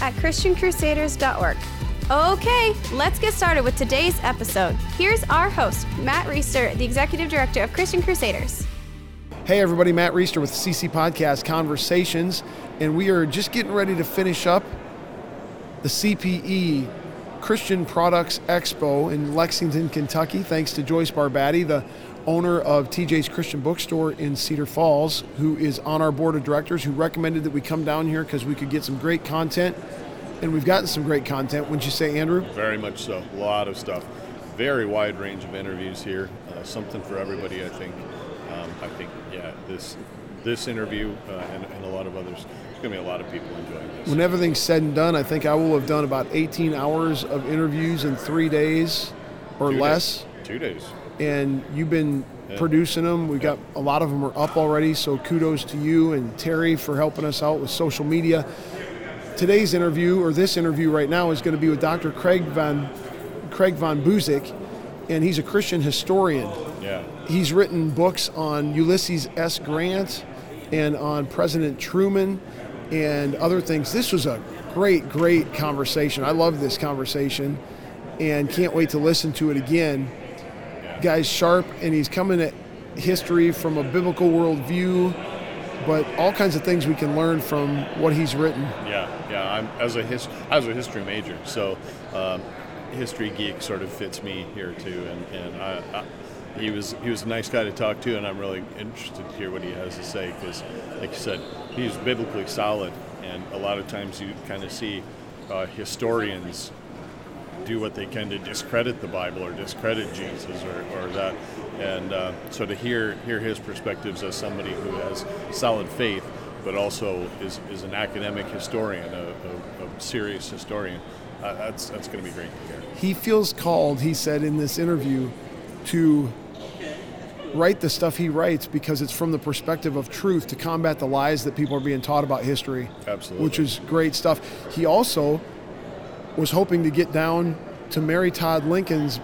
at ChristianCrusaders.org. Okay, let's get started with today's episode. Here's our host, Matt Reister, the Executive Director of Christian Crusaders. Hey, everybody, Matt Reister with CC Podcast Conversations, and we are just getting ready to finish up the CPE Christian Products Expo in Lexington, Kentucky, thanks to Joyce Barbati, the owner of TJ's Christian Bookstore in Cedar Falls, who is on our board of directors, who recommended that we come down here because we could get some great content. And we've gotten some great content, wouldn't you say, Andrew? Very much so. A lot of stuff. Very wide range of interviews here. Uh, something for everybody, I think. Um, I think, yeah, this this interview uh, and, and, a lot of others. There's going to be a lot of people enjoying this. When everything's said and done, I think I will have done about 18 hours of interviews in three days or Two less. Days. Two days. And you've been Yeah. producing them. We got a lot of them are up already. So kudos to you and Terri for helping us out with social media. Today's interview, or this interview right now, is going to be with Dr. Craig Van Craig Von Buseck, and he's a Christian historian. Yeah. He's written books on Ulysses S. Grant and on President Truman and other things. This was a great, great conversation. I love this conversation and can't wait to listen to it again. Guy's sharp and he's coming at history from a biblical worldview, but all kinds of things we can learn from what he's written. Yeah, yeah. I'm as a his, I was a history major, so um, history geek sort of fits me here too. And and I, I, he was he was a nice guy to talk to, and I'm really interested to hear what he has to say because, like you said, he's biblically solid, and a lot of times you kind of see uh, historians do what they can to discredit the Bible or discredit Jesus or, or that. And uh, so to hear hear his perspectives as somebody who has solid faith, but also is, is an academic historian, a, a, a serious historian, uh, that's that's going to be great to hear. He feels called, he said in this interview, to write the stuff he writes because it's from the perspective of truth to combat the lies that people are being taught about history. Absolutely. Which is great stuff. He also was hoping to get down to Mary Todd Lincoln's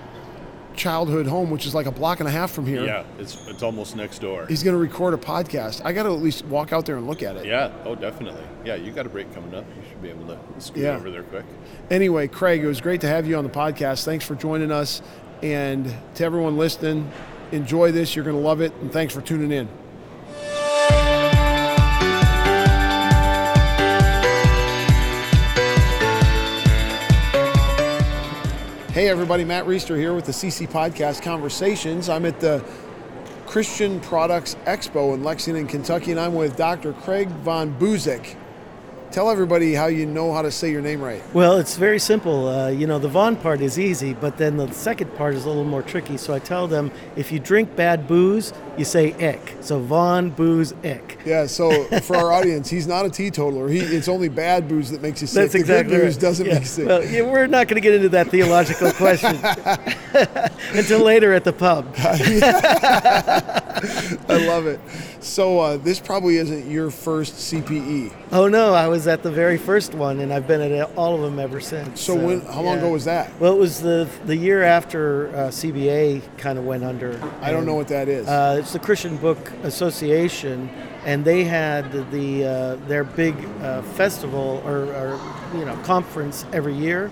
childhood home, which is like a block and a half from here. Yeah, it's it's almost next door. He's going to record a podcast. I got to at least walk out there and look at it. Yeah. Oh, definitely. Yeah, you got a break coming up. You should be able to scoot Yeah. over there quick. Anyway, Craig, it was great to have you on the podcast. Thanks for joining us. And to everyone listening, enjoy this. You're going to love it. And thanks for tuning in. Hey, everybody, Matt Reister here with the CC Podcast Conversations. I'm at the Christian Products Expo in Lexington, Kentucky, and I'm with Dr. Craig Von Buseck. Tell everybody how you know how to say your name right. Well, it's very simple. Uh, you know, the von part is easy, but then the second part is a little more tricky. So I tell them if you drink bad booze, you say ick. So von, booze, ick. Yeah, so for our audience, he's not a teetotaler. He it's only bad booze that makes you sick. That's the exactly good booze right. doesn't Yeah. make you sick. Well, yeah, we're not going to get into that theological question until later at the pub. I love it. So uh, this probably isn't your first CPE. Oh no, I was at the very first one, and I've been at all of them ever since. So when? How long yeah. ago was that? Well, it was the the year after uh, CBA kind of went under. I don't and- know what that is. Uh, it's the Christian Book Association, and they had the uh, their big uh, festival or, or you know conference every year.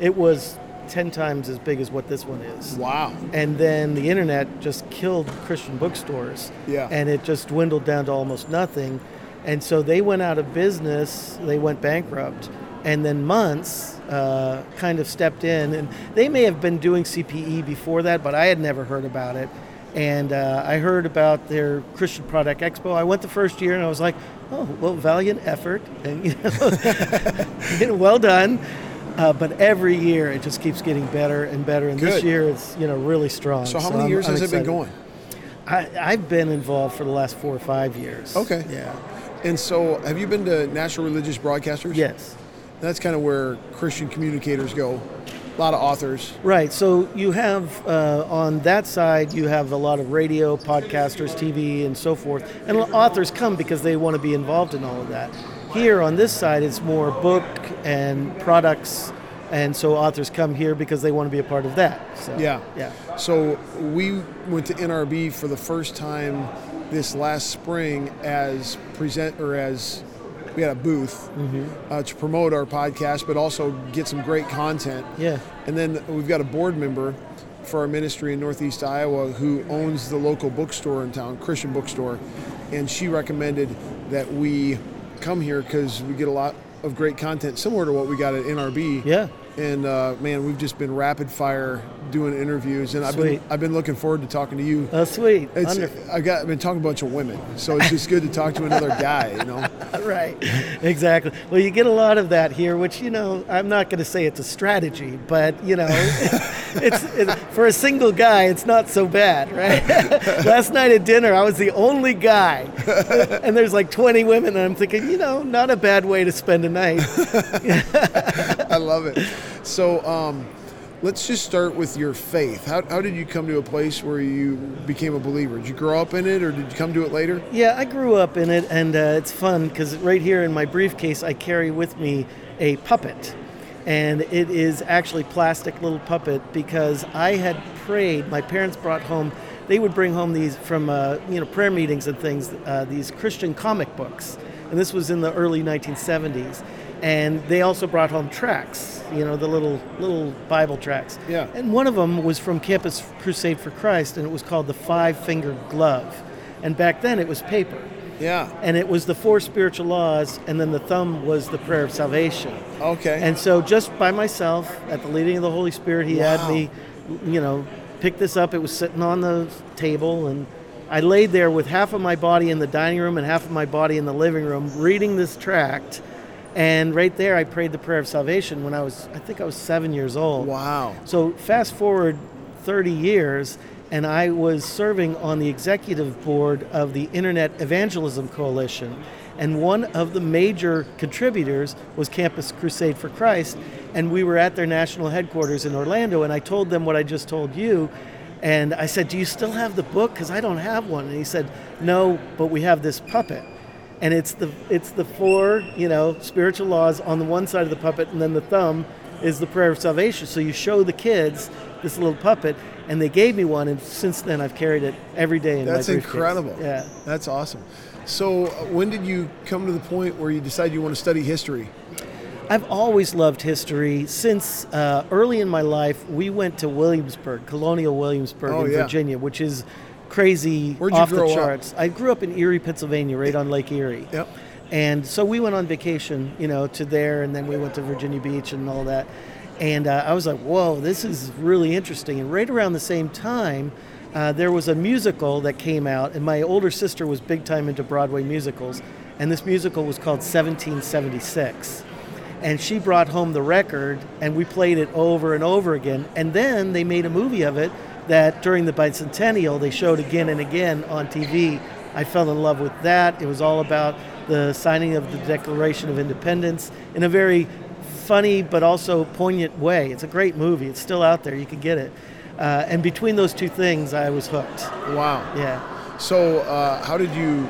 It was ten times as big as what this one is. wow. And then the internet just killed Christian bookstores. Yeah. And it just dwindled down to almost nothing. And so they went out of business, they went bankrupt. And then Munce uh, kind of stepped in. And they may have been doing CPE before that, but I had never heard about it. And uh, I heard about their Christian Product Expo. I went the first year and I was like, oh, well, valiant effort. And, you know, you know, well done. Uh, but every year it just keeps getting better and better. And this year it's you know really strong. So how many I'm- years I'm has it been going? I, I've been involved for the last four or five years. Okay. Yeah. And so, have you been to National Religious Broadcasters? Yes. That's kind of where Christian communicators go. A lot of authors. Right. So you have uh, on that side, you have a lot of radio, podcasters, TV, and so forth. And authors come because they want to be involved in all of that. Here on this side, it's more book and products. And so authors come here because they want to be a part of that. So, Yeah. Yeah. So we went to NRB for the first time this last spring as present or as we had a booth uh, to promote our podcast, but also get some great content. Yeah. And then we've got a board member for our ministry in Northeast Iowa who owns the local bookstore in town, Christian bookstore, and she recommended that we come here because we get a lot of great content similar to what we got at NRB. Yeah. And uh, man, we've just been rapid fire doing interviews, and I've been I've been looking forward to talking to you. Oh, sweet. It's, Wonderful. I got I've been talking to a bunch of women, so it's just good to talk to another guy. You know, right exactly well you get a lot of that here which you know i'm not going to say it's a strategy but you know it's it, for a single guy it's not so bad right last night at dinner i was the only guy and there's like 20 women and i'm thinking you know not a bad way to spend a night I love it. So um, let's just start with your faith. How, how did you come to a place where you became a believer? Did you grow up in it, or did you come to it later? Yeah, I grew up in it, and uh, it's fun because right here in my briefcase, I carry with me a puppet. And it is actually plastic little puppet because I had prayed. My parents brought home. They would bring home these from uh, you know prayer meetings and things. Uh, these Christian comic books, and this was in the early 1970s. And they also brought home tracts. You know the little little Bible tracks. Yeah. And one of them was from Campus Crusade for Christ, and it was called the Five Finger Glove. And back then it was paper. Yeah. And it was the four spiritual laws, and then the thumb was the prayer of salvation. Okay. And so, just by myself, at the leading of the Holy Spirit, He Wow. had me, you know, pick this up. It was sitting on the table, and I laid there with half of my body in the dining room and half of my body in the living room, reading this tract. And right there, I prayed the prayer of salvation when I was, I think I was seven years old. wow. So fast forward 30 years, and I was serving on the executive board of the Internet Evangelism Coalition. And one of the major contributors was Campus Crusade for Christ. And we were at their national headquarters in Orlando, and I told them what I just told you. And I said, Do you still have the book? Because I don't have one. And he said, No, but we have this puppet and it's the it's the four you know spiritual laws on the one side of the puppet and then the thumb is the prayer of salvation so you show the kids this little puppet and they gave me one and since then i've carried it every day in That's my briefcase. incredible. yeah That's awesome. So uh, when did you come to the point where you decided you want to study history? I've always loved history. Since uh, early in my life, we went to Williamsburg, Colonial Williamsburg Oh, in yeah. Virginia, which is crazy off the up? charts. I grew up in Erie, Pennsylvania, right on Lake Erie. Yep. And so we went on vacation, you know, to there, and then we went to Virginia Beach and all that. And uh, I was like, whoa, this is really interesting. And right around the same time, uh, there was a musical that came out, and my older sister was big time into Broadway musicals. And this musical was called 1776 and she brought home the record and we played it over and over again and then they made a movie of it that during the bicentennial they showed again and again on tv i fell in love with that it was all about the signing of the declaration of independence in a very funny but also poignant way it's a great movie it's still out there you can get it uh, and between those two things i was hooked Wow. yeah So uh, how did you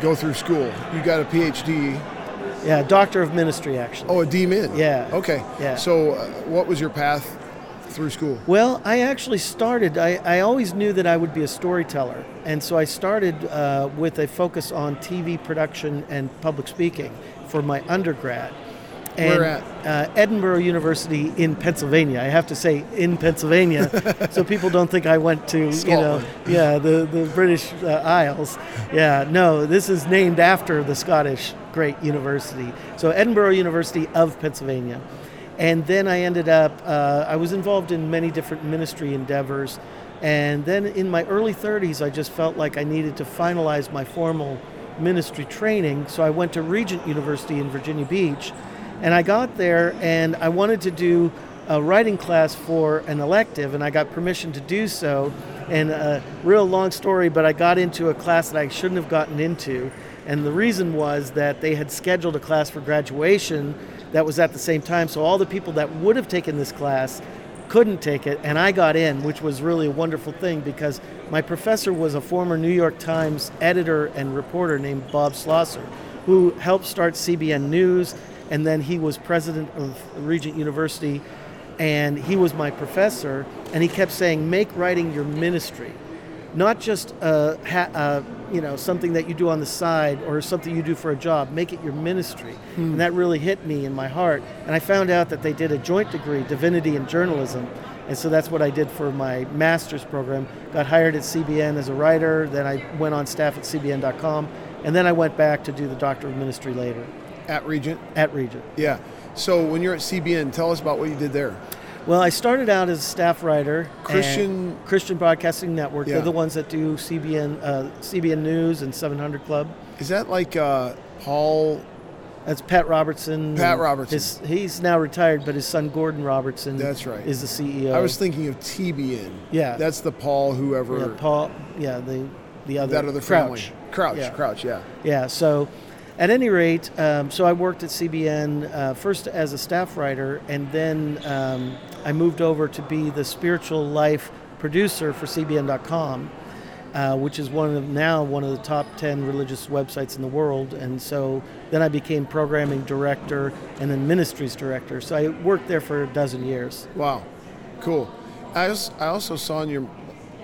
go through school? You got a PhD. yeah doctor of ministry actually Oh, a DMin. Yeah. Okay. Yeah. So uh, what was your path through school? Well, I actually started, I, I always knew that I would be a storyteller. And so I started uh, with a focus on TV production and public speaking for my undergrad. And, Where at? Uh, Edinboro University in Pennsylvania. I have to say in Pennsylvania, so people don't think I went to, you know, yeah, the, the British uh, Isles. Yeah, no, this is named after the Scottish great university. So Edinboro University of Pennsylvania. And then I ended up, uh, I was involved in many different ministry endeavors. And then in my early 30s, I just felt like I needed to finalize my formal ministry training. So I went to Regent University in Virginia Beach. And I got there and I wanted to do a writing class for an elective, and I got permission to do so. And a real long story, but I got into a class that I shouldn't have gotten into. And the reason was that they had scheduled a class for graduation that was at the same time. So all the people that would have taken this class couldn't take it, and I got in, which was really a wonderful thing because my professor was a former New York Times editor and reporter named Bob Slosser, who helped start CBN News, and then he was president of Regent University, and he was my professor, and he kept saying, "Make writing your ministry." Not just a, ha- a, you know something that you do on the side or something you do for a job. Make it your ministry, hmm. and that really hit me in my heart. And I found out that they did a joint degree, divinity and journalism, and so that's what I did for my master's program. Got hired at CBN as a writer, then I went on staff at CBN.com, and then I went back to do the Doctor of Ministry later At Regent? at Regent. Yeah. So when you're at CBN, tell us about what you did there. Well, I started out as a staff writer. Christian- Christian Broadcasting Network. Yeah. They're the ones that do CBN, uh, CBN News and 700 Club. Is that like uh, Paul? That's Pat Robertson. Pat Robertson. his- he's now retired, but his son Gordon Robertson. That's right. Is the CEO. I was thinking of TBN. Yeah. That's the Paul whoever. Yeah, Paul. Yeah, the the other. that other Crouch. family. Crouch. Yeah. Crouch. Yeah. Yeah. So, at any rate, um, so I worked at CBN uh, first as a staff writer, and then um, I moved over to be the spiritual life producer for CBN.com, uh, which is one of now one of the top ten religious websites in the world. And so then I became programming director and then ministries director. So I worked there for a dozen years. Wow. Cool. I also, I also saw in your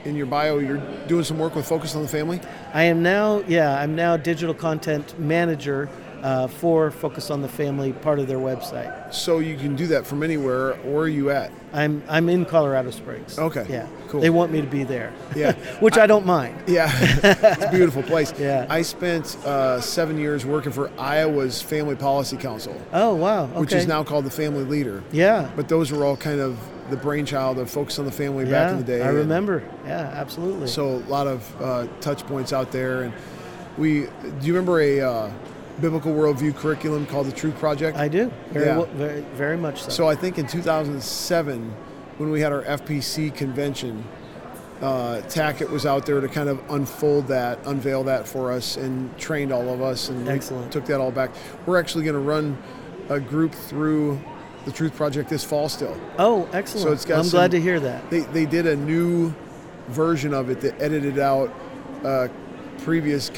in your bio you're doing some work with Focus on the Family. I am now, yeah, I'm now digital content manager uh, for Focus on the Family, part of their website. So you can do that from anywhere. Where are you at? I'm I'm in Colorado Springs. Okay, Yeah. cool. They want me to be there. Yeah. Which I, don't mind. Yeah, it's a beautiful place. Yeah. I spent uh, seven years working for Iowa's Family Policy Council, Oh wow. Okay. which is now called the Family Leader. Yeah. But those were all kind of the brainchild of Focus on the Family yeah, back in the day. I and remember. Yeah, absolutely. So a lot of uh, touch points out there, and we. Do you remember a uh, biblical worldview curriculum called the Truth Project? I do. Very, Yeah. well- very, very much so. So I think in 2007, when we had our FPC convention, uh, Tackett was out there to kind of unfold that, unveil that for us, and trained all of us, and Excellent. took that all back. We're actually going to run a group through the Truth Project this fall still. oh, excellent. So it's got I'm some- glad to hear that. They, they did a new version of it that edited out uh, previous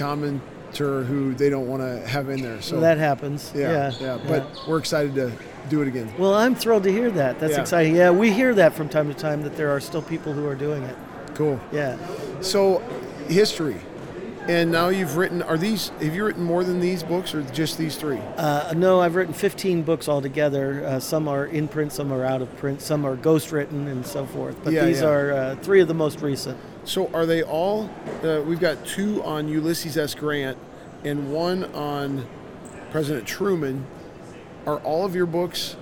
commenter who they don't want to have in there. So that happens. yeah, Yeah. yeah, But we're excited to do it again. Well, I'm thrilled to hear that. That's Yeah. exciting. Yeah, we hear that from time to time that there are still people who are doing it. Cool. Yeah. So, history, and now you've written. Are these? Have you written more than these books, or just these three? Uh, no, I've written 15 books altogether. Uh, some are in print, some are out of print, some are ghostwritten, and so forth. But Yeah, these yeah. are uh, three of the most recent. So, are they all? Uh, we've got two on Ulysses S. Grant, and one on President Truman. Are all of your books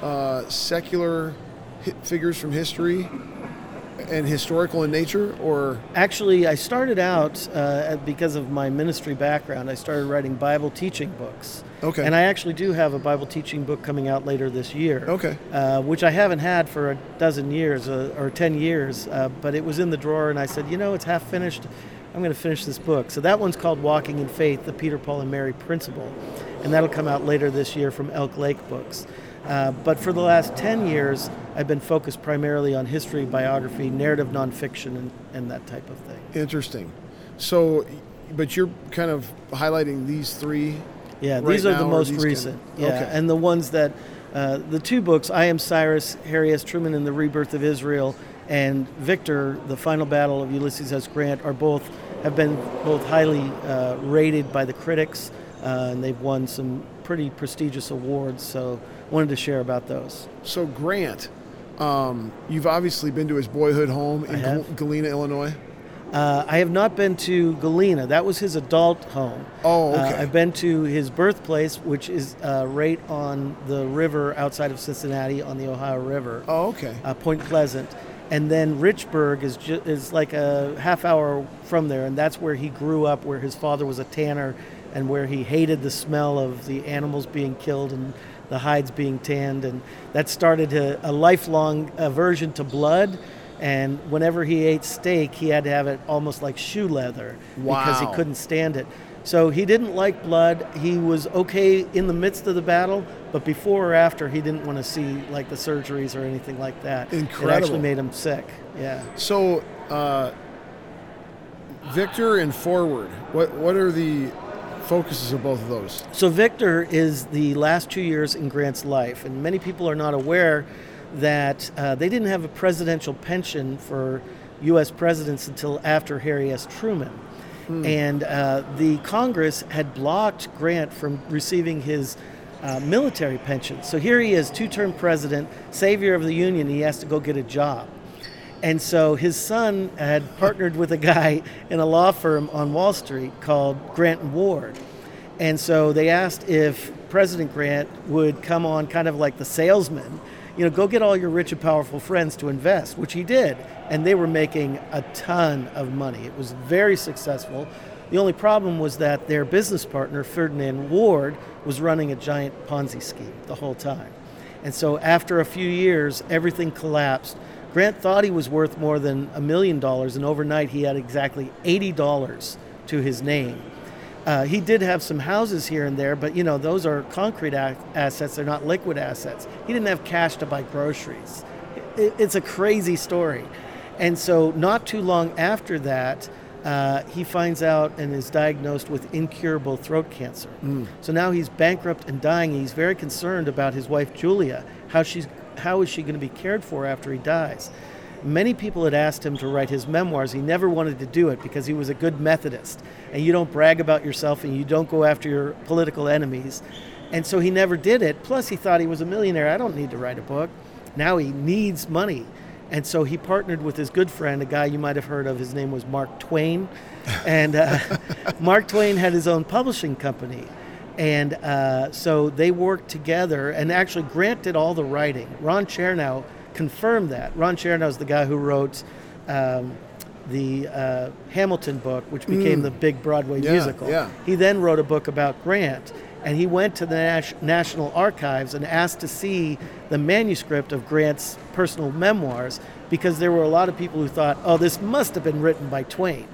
uh, secular figures from history and historical in nature, or Actually, I started out uh, because of my ministry background. I started writing Bible teaching books. Okay. And I actually do have a Bible teaching book coming out later this year. Okay. Uh, which I haven't had for a dozen years uh, or 10 years, uh, but it was in the drawer, and I said, you know, it's half finished. I'm going to finish this book. So that one's called Walking in Faith, the Peter, Paul, and Mary Principle. And that'll come out later this year from Elk Lake Books. Uh, but for the last 10 years, I've been focused primarily on history, biography, narrative nonfiction, and, and that type of thing. interesting. So, but you're kind of highlighting these three. Yeah, right these are the most these kind of- recent. yeah, Okay. and the ones that uh, the two books, I Am Cyrus, Harry S. Truman, and the Rebirth of Israel, and Victor, the Final Battle of Ulysses S. Grant, are both have been both highly uh, rated by the critics, uh, and they've won some pretty prestigious awards. So, wanted to share about those. So Grant, um, you've obviously been to his boyhood home in Gal- Galena, Illinois. Uh, I have not been to Galena. That was his adult home. Oh, Uh, okay. I've been to his birthplace, which is uh, right on the river outside of Cincinnati on the Ohio River, Oh, okay. uh, Point Pleasant. And then Richburg is ju- is like a half hour from there, and that's where he grew up, where his father was a tanner, and where he hated the smell of the animals being killed and the hides being tanned, and that started a, a lifelong aversion to blood. And whenever he ate steak, he had to have it almost like shoe leather because he couldn't stand it. So he didn't like blood. He was okay in the midst of the battle, but before or after, he didn't want to see like the surgeries or anything like that. It Incredible. actually made him sick. Yeah. So, uh, Victor and Forward, what what are the focuses of both of those? So Victor is the last two years in Grant's life, and many people are not aware that uh, they didn't have a presidential pension for U.S. presidents until after Harry S. Truman. And uh, the Congress had blocked Grant from receiving his uh, military pension. So here he is, two term president, savior of the Union, he has to go get a job. And so his son had partnered with a guy in a law firm on Wall Street called Grant Ward. And so they asked if President Grant would come on kind of like the salesman, you know, go get all your rich and powerful friends to invest, which he did. And they were making a ton of money. It was very successful. The only problem was that their business partner, Ferdinand Ward, was running a giant Ponzi scheme the whole time. And so after a few years, everything collapsed. Grant thought he was worth more than a million dollars, and overnight he had exactly $80 to his name. Uh, he did have some houses here and there, but you know those are concrete a- assets; they're not liquid assets. He didn't have cash to buy groceries. It, it's a crazy story, and so not too long after that, uh, he finds out and is diagnosed with incurable throat cancer. So now he's bankrupt and dying. He's very concerned about his wife Julia. How she's how is she going to be cared for after he dies? Many people had asked him to write his memoirs. He never wanted to do it because he was a good Methodist. And you don't brag about yourself and you don't go after your political enemies. And so he never did it. Plus, he thought he was a millionaire. I don't need to write a book. Now he needs money. And so he partnered with his good friend, a guy you might have heard of. His name was Mark Twain. And uh, Mark Twain had his own publishing company. And uh, so they worked together. And actually, Grant did all the writing. Ron Chernow confirmed that. Ron Chernow is the guy who wrote um, the uh, Hamilton book, which became the big Broadway Yeah, musical. yeah. He then wrote a book about Grant. And he went to the National Archives and asked to see the manuscript of Grant's personal memoirs because there were a lot of people who thought, oh, this must have been written by Twain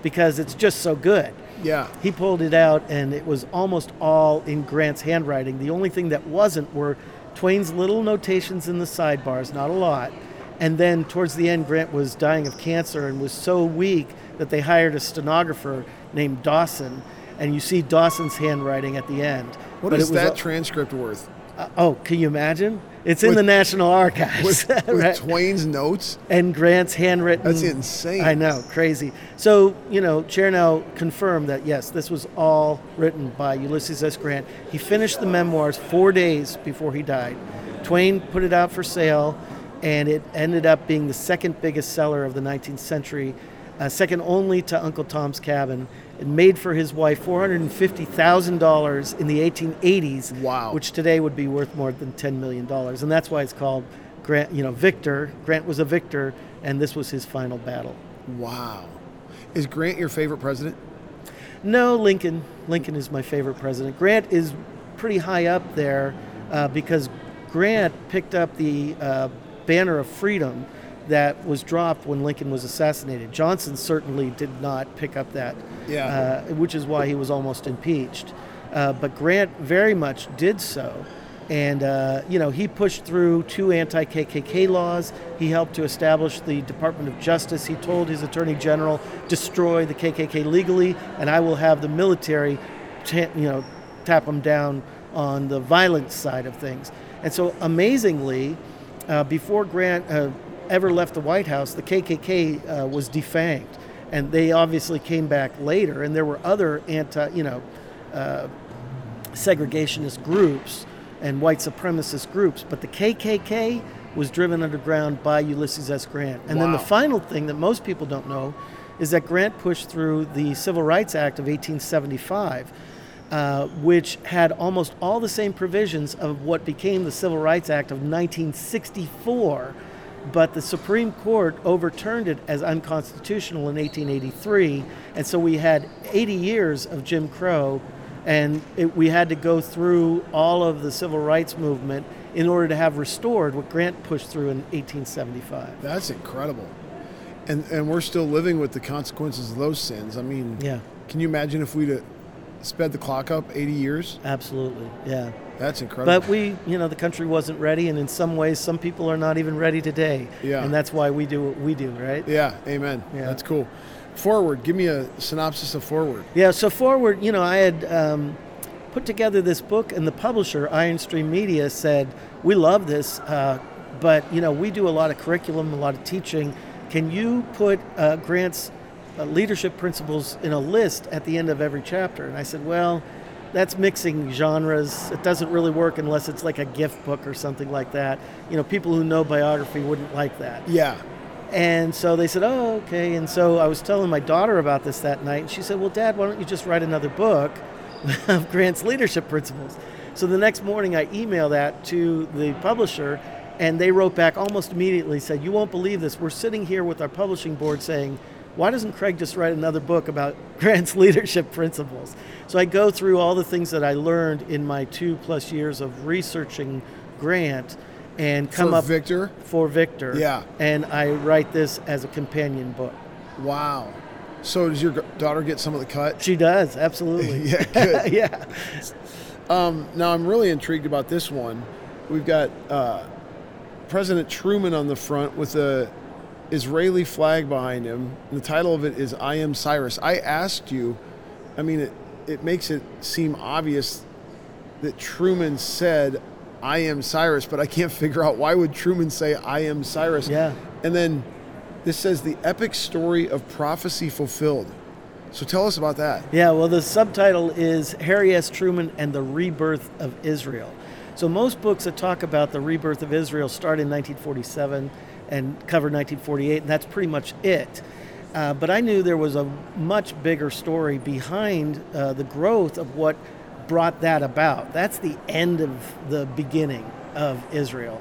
because it's just so good. Yeah. He pulled it out, and it was almost all in Grant's handwriting. The only thing that wasn't were Twain's little notations in the sidebars, not a lot. And then towards the end, Grant was dying of cancer and was so weak that they hired a stenographer named Dawson. And you see Dawson's handwriting at the end. What But is that a- transcript worth? Uh, oh, can you imagine? It's in With- the National Archives. With, with right? Twain's notes? and Grant's handwritten. That's insane. I know, crazy. So, you know, Chernow confirmed that yes, this was all written by Ulysses S. Grant. He finished the memoirs four days before he died. Twain put it out for sale, and it ended up being the second biggest seller of the 19th century, uh, second only to Uncle Tom's Cabin. It made for his wife $450,000 in the 1880s, Wow. which today would be worth more than $10 million. And that's why it's called Grant, you know, Victor. Grant was a victor, and this was his final battle. Wow. Is Grant your favorite president? No, Lincoln. Lincoln is my favorite president. Grant is pretty high up there uh, because Grant picked up the uh, banner of freedom that was dropped when Lincoln was assassinated. Johnson certainly did not pick up that, Yeah. uh, which is why he was almost impeached. Uh, but Grant very much did so. And, uh, you know, he pushed through two anti KKK laws. He helped to establish the Department of Justice. He told his attorney general, destroy the KKK legally, and I will have the military, ta- you know, tap them down on the violent side of things. And so, amazingly, uh, before Grant uh, ever left the White House, the KKK uh, was defanged. And they obviously came back later, and there were other anti, you know, uh, segregationist groups and white supremacist groups, but the KKK was driven underground by Ulysses S. Grant. And then the final thing that most people don't know is that Grant pushed through the Civil Rights Act of 1875, uh, which had almost all the same provisions of what became the Civil Rights Act of 1964. But the Supreme Court overturned it as unconstitutional in 1883, and so we had 80 years of Jim Crow and it, we had to go through all of the civil rights movement in order to have restored what Grant pushed through in 1875. That's incredible. And and we're still living with the consequences of those sins. I mean, Yeah. can you imagine if we'd have sped the clock up 80 years. Absolutely, yeah. That's incredible. But we, you know, the country wasn't ready, and in some ways, some people are not even ready today. Yeah. And that's why we do what we do, right? yeah, amen. Yeah. That's cool. Forward, give me a synopsis of Forward. Yeah, so forward, you know, I had um, put together this book, and the publisher, Iron Stream Media, said, We love this, uh, but, you know, we do a lot of curriculum, a lot of teaching. Can you put uh, Grant's uh, leadership principles in a list at the end of every chapter? And I said, Well, that's mixing genres. It doesn't really work unless it's like a gift book or something like that. You know, people who know biography wouldn't like that. Yeah. And so they said, oh, okay. And so I was telling my daughter about this that night, and she said, well, Dad, why don't you just write another book of Grant's leadership principles? So the next morning, I emailed that to the publisher, and they wrote back almost immediately, said, you won't believe this. We're sitting here with our publishing board saying, why doesn't Craig just write another book about Grant's leadership principles? So I go through all the things that I learned in my two plus years of researching Grant and come up. For up Victor? for Victor. Yeah. And I write this as a companion book. Wow. So does your daughter get some of the cut? She does, absolutely. Yeah, good. yeah. Um, now I'm really intrigued about this one. We've got uh, President Truman on the front with a Israeli flag behind him. The title of it is "I Am Cyrus." I asked you. I mean, it it makes it seem obvious that Truman said, "I am Cyrus," but I can't figure out why would Truman say, "I am Cyrus." Yeah. And then this says the epic story of prophecy fulfilled. So tell us about that. Yeah, well, the subtitle is Harry S. Truman and the Rebirth of Israel. So most books that talk about the rebirth of Israel start in 1947 and cover 1948, and that's pretty much it. Uh, but I knew there was a much bigger story behind uh, the growth of what brought that about. That's the end of the beginning of Israel.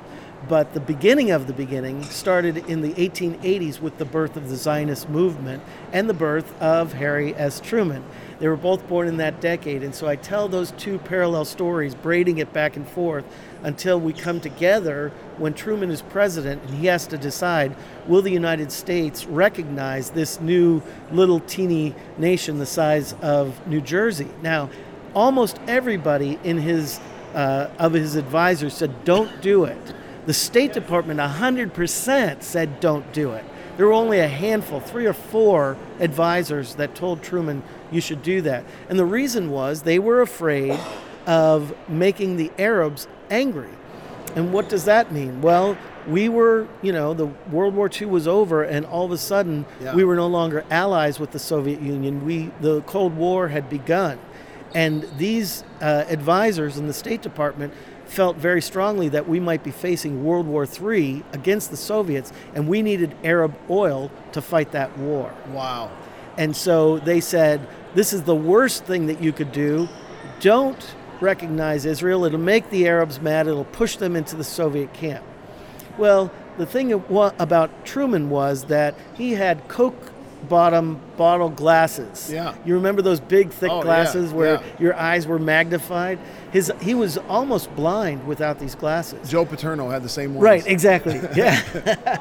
But the beginning of the beginning started in the 1880s with the birth of the Zionist movement and the birth of Harry S. Truman. They were both born in that decade, and so I tell those two parallel stories, braiding it back and forth until we come together when Truman is president and he has to decide will the United States recognize this new little teeny nation the size of New Jersey? Now, almost everybody in his uh, of his advisors said don't do it. The State Department 100% said don't do it. There were only a handful, three or four advisors that told Truman you should do that. And the reason was they were afraid of making the Arabs angry. And what does that mean? Well, we were, you know, the World War II was over, and all of a sudden Yeah. we were no longer allies with the Soviet Union. We, the Cold War had begun. And these uh, advisors in the State Department felt very strongly that we might be facing World War III against the Soviets, and we needed Arab oil to fight that war. Wow. And so they said, This is the worst thing that you could do. Don't recognize Israel. It'll make the Arabs mad, it'll push them into the Soviet camp. Well, the thing about Truman was that he had Coke bottom bottle glasses. Yeah. You remember those big, thick Oh, yeah, glasses where yeah. your eyes were magnified? His, he was almost blind without these glasses. Joe Paterno had the same ones. Right, exactly. Yeah.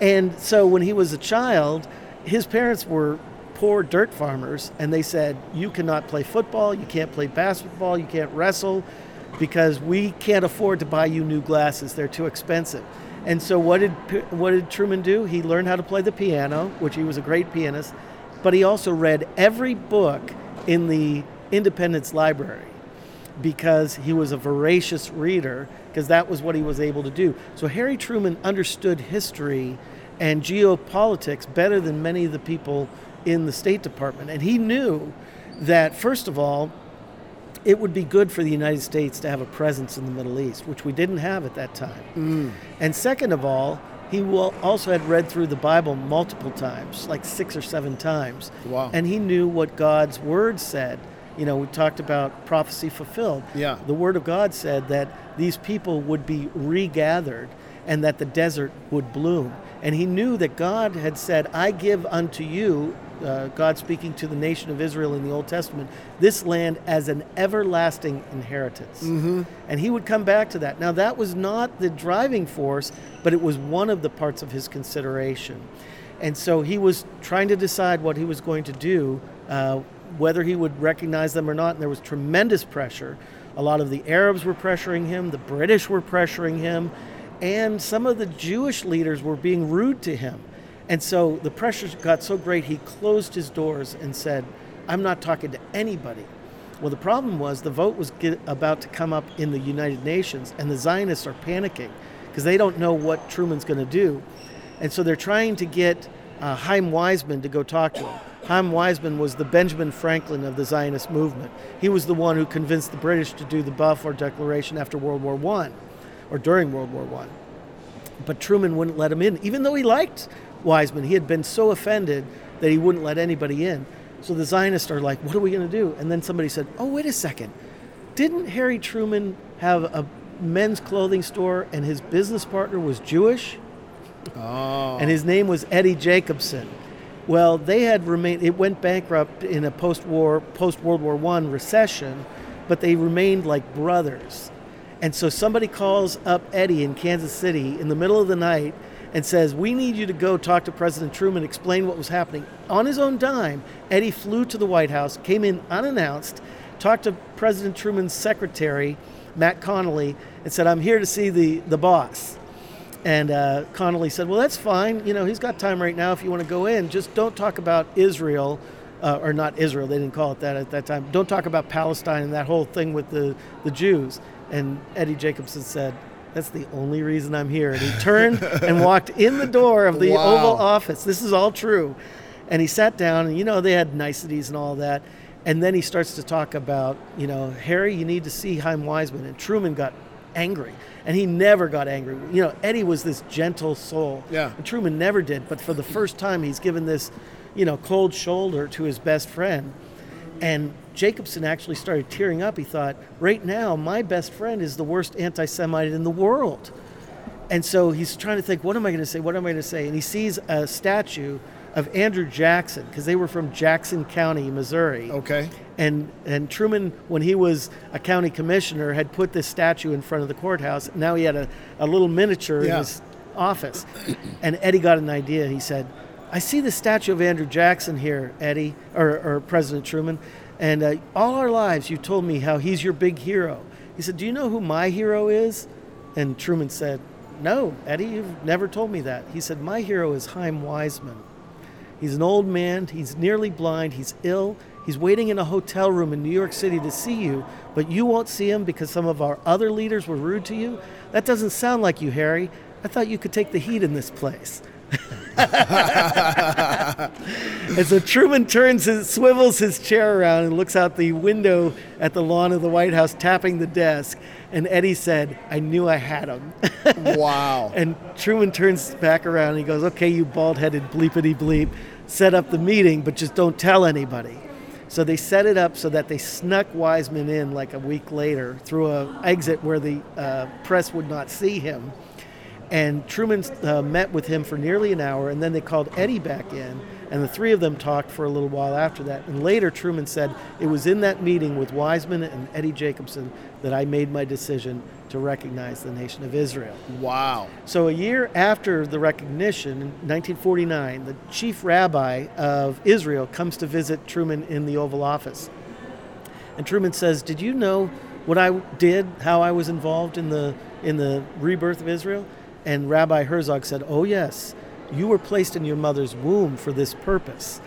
and so when he was a child, his parents were poor dirt farmers, and they said, You cannot play football, you can't play basketball, you can't wrestle, because we can't afford to buy you new glasses. They're too expensive. And so what did what did Truman do? He learned how to play the piano, which he was a great pianist, but he also read every book in the Independence Library because he was a voracious reader, because that was what he was able to do. So Harry Truman understood history and geopolitics better than many of the people in the State Department. And he knew that, first of all, it would be good for the United States to have a presence in the Middle East, which we didn't have at that time. Mm. And second of all, he will also had read through the Bible multiple times, like six or seven times. Wow. And he knew what God's word said. You know, we talked about prophecy fulfilled. Yeah. The word of God said that these people would be regathered and that the desert would bloom. And he knew that God had said, I give unto you, uh, God speaking to the nation of Israel in the Old Testament, this land as an everlasting inheritance. Mm-hmm. And he would come back to that. Now, that was not the driving force, but it was one of the parts of his consideration. And so he was trying to decide what he was going to do uh, whether he would recognize them or not. And there was tremendous pressure. A lot of the Arabs were pressuring him, the British were pressuring him, and some of the Jewish leaders were being rude to him. And so the pressure got so great, he closed his doors and said, I'm not talking to anybody. Well, the problem was the vote was get, about to come up in the United Nations, and the Zionists are panicking because they don't know what Truman's going to do. And so they're trying to get uh, Chaim Weizmann to go talk to him. Chaim Weizmann was the Benjamin Franklin of the Zionist movement. He was the one who convinced the British to do the Balfour Declaration after World War I, or during World War I. But Truman wouldn't let him in, even though he liked Weizmann. He had been so offended that he wouldn't let anybody in. So the Zionists are like, what are we going to do? And then somebody said, oh, wait a second. Didn't Harry Truman have a men's clothing store and his business partner was Jewish? Oh. And his name was Eddie Jacobson. Well, they had remained, it went bankrupt in a post war, post World War I recession, but they remained like brothers. And so somebody calls up Eddie in Kansas City in the middle of the night and says, We need you to go talk to President Truman, explain what was happening. On his own dime, Eddie flew to the White House, came in unannounced, talked to President Truman's secretary, Matt Connelly, and said, I'm here to see the, the boss. And uh, Connelly said, Well, that's fine. You know, he's got time right now if you want to go in. Just don't talk about Israel, uh, or not Israel, they didn't call it that at that time. Don't talk about Palestine and that whole thing with the, the Jews. And Eddie Jacobson said, That's the only reason I'm here. And he turned and walked in the door of the Wow. Oval Office. This is all true. And he sat down, and you know, they had niceties and all that. And then he starts to talk about, you know, Harry, you need to see Chaim Weizmann. And Truman got angry. And he never got angry. You know, Eddie was this gentle soul. Yeah. And Truman never did. But for the first time, he's given this, you know, cold shoulder to his best friend. And Jacobson actually started tearing up. He thought, right now, my best friend is the worst anti Semite in the world. And so he's trying to think, what am I going to say? What am I going to say? And he sees a statue of Andrew Jackson, because they were from Jackson County, Missouri. Okay. And, and Truman, when he was a county commissioner, had put this statue in front of the courthouse. Now he had a, a little miniature Yeah. in his office. And Eddie got an idea. He said, I see the statue of Andrew Jackson here, Eddie, or, or President Truman. And uh, all our lives, you told me how he's your big hero. He said, Do you know who my hero is? And Truman said, No, Eddie, you've never told me that. He said, My hero is Chaim Weizmann. He's an old man. He's nearly blind. He's ill. He's waiting in a hotel room in New York City to see you, but you won't see him because some of our other leaders were rude to you. That doesn't sound like you, Harry. I thought you could take the heat in this place. and so Truman turns his, swivels his chair around and looks out the window at the lawn of the White House, tapping the desk. And Eddie said, I knew I had him. Wow. And Truman turns back around and he goes, Okay, you bald headed bleepity bleep, set up the meeting, but just don't tell anybody. So they set it up so that they snuck Weizmann in like a week later through a exit where the uh, press would not see him. And Truman uh, met with him for nearly an hour, and then they called Eddie back in, and the three of them talked for a little while after that. And later, Truman said, It was in that meeting with Weizmann and Eddie Jacobson that I made my decision to recognize the nation of Israel. Wow. So, a year after the recognition, in 1949, the chief rabbi of Israel comes to visit Truman in the Oval Office. And Truman says, Did you know what I did, how I was involved in the, in the rebirth of Israel? And Rabbi Herzog said, Oh, yes, you were placed in your mother's womb for this purpose.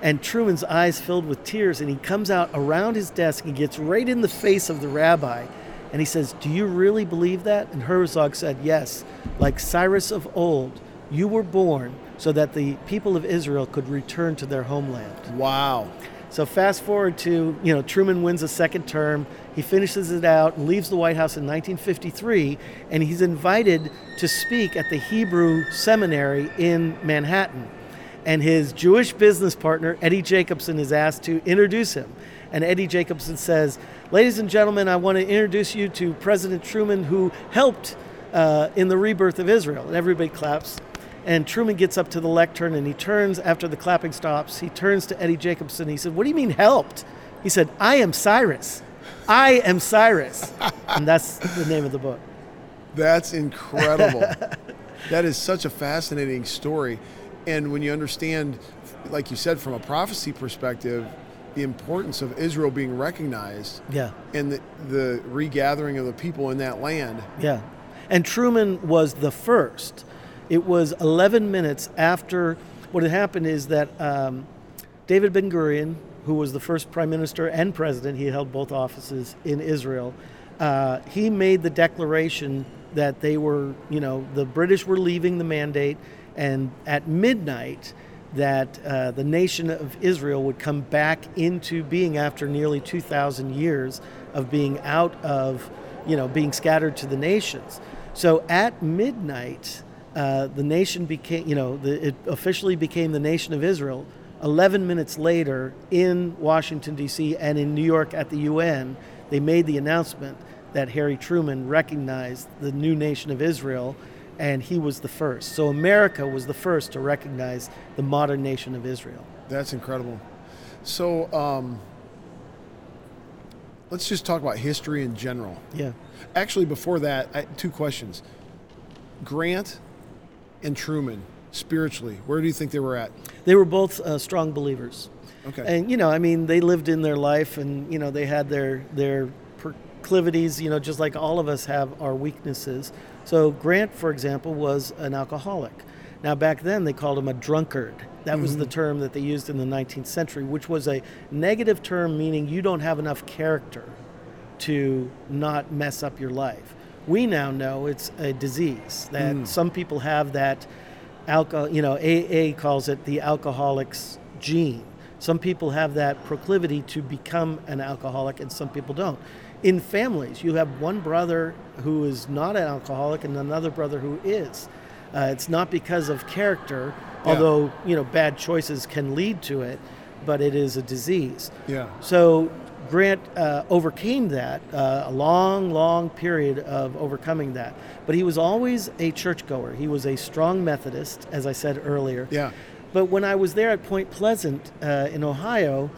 And Truman's eyes filled with tears, and he comes out around his desk and gets right in the face of the rabbi. And he says, Do you really believe that? And Herzog said, Yes. Like Cyrus of old, you were born so that the people of Israel could return to their homeland. Wow. So fast forward to, you know, Truman wins a second term. He finishes it out leaves the White House in 1953, and he's invited to speak at the Hebrew Seminary in Manhattan. And his Jewish business partner, Eddie Jacobson, is asked to introduce him. And Eddie Jacobson says, Ladies and gentlemen, I want to introduce you to President Truman, who helped uh, in the rebirth of Israel. And everybody claps. And Truman gets up to the lectern and he turns, after the clapping stops, he turns to Eddie Jacobson. He said, What do you mean helped? He said, I am Cyrus. I am Cyrus. and that's the name of the book. That's incredible. that is such a fascinating story. And when you understand, like you said, from a prophecy perspective, the importance of Israel being recognized Yeah. and the, the regathering of the people in that land. Yeah. And Truman was the first. It was 11 minutes after what had happened is that um, David Ben Gurion, who was the first prime minister and president, he held both offices in Israel, uh, he made the declaration that they were, you know, the British were leaving the mandate, and at midnight, that uh, the nation of Israel would come back into being after nearly 2,000 years of being out of, you know, being scattered to the nations. So at midnight, uh, the nation became, you know, the, it officially became the nation of Israel. 11 minutes later, in Washington, D.C., and in New York at the UN, they made the announcement that Harry Truman recognized the new nation of Israel, and he was the first. So America was the first to recognize the modern nation of Israel. That's incredible. So um, let's just talk about history in general. Yeah. Actually, before that, I, two questions. Grant and Truman, spiritually, where do you think they were at? They were both uh, strong believers. Okay. And you know, I mean, they lived in their life, and you know, they had their their proclivities. You know, just like all of us have our weaknesses. So Grant, for example, was an alcoholic. Now back then they called him a drunkard. That was the term that they used in the 19th century, which was a negative term meaning you don't have enough character to not mess up your life. We now know it's a disease that some people have that alcohol, you know, AA calls it the alcoholic's gene. Some people have that proclivity to become an alcoholic and some people don't. In families, you have one brother who is not an alcoholic and another brother who is. Uh, it's not because of character, Yeah. although, you know, bad choices can lead to it, but it is a disease. Yeah. So Grant uh, overcame that, uh, a long, long period of overcoming that. But he was always a churchgoer. He was a strong Methodist, as I said earlier. Yeah. But when I was there at Point Pleasant uh, in Ohio,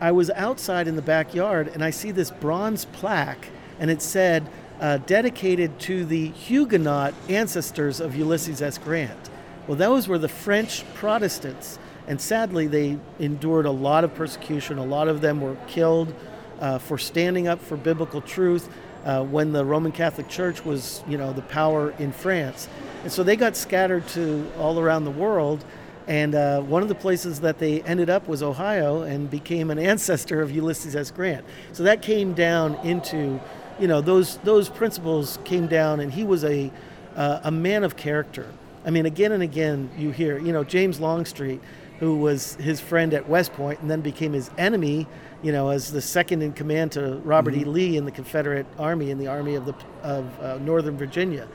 I was outside in the backyard and I see this bronze plaque, and it said, uh, dedicated to the Huguenot ancestors of Ulysses S. Grant. Well, those were the French Protestants, and sadly, they endured a lot of persecution. A lot of them were killed uh, for standing up for biblical truth uh, when the Roman Catholic Church was, you know, the power in France. And so they got scattered to all around the world. And uh, one of the places that they ended up was Ohio and became an ancestor of Ulysses S. Grant. So that came down into, you know, those those principles came down, and he was a uh, a man of character. I mean, again and again, you hear, you know, James Longstreet, who was his friend at West Point and then became his enemy, you know, as the second in command to Robert E. Lee in the Confederate Army in the Army of the of uh, Northern Virginia.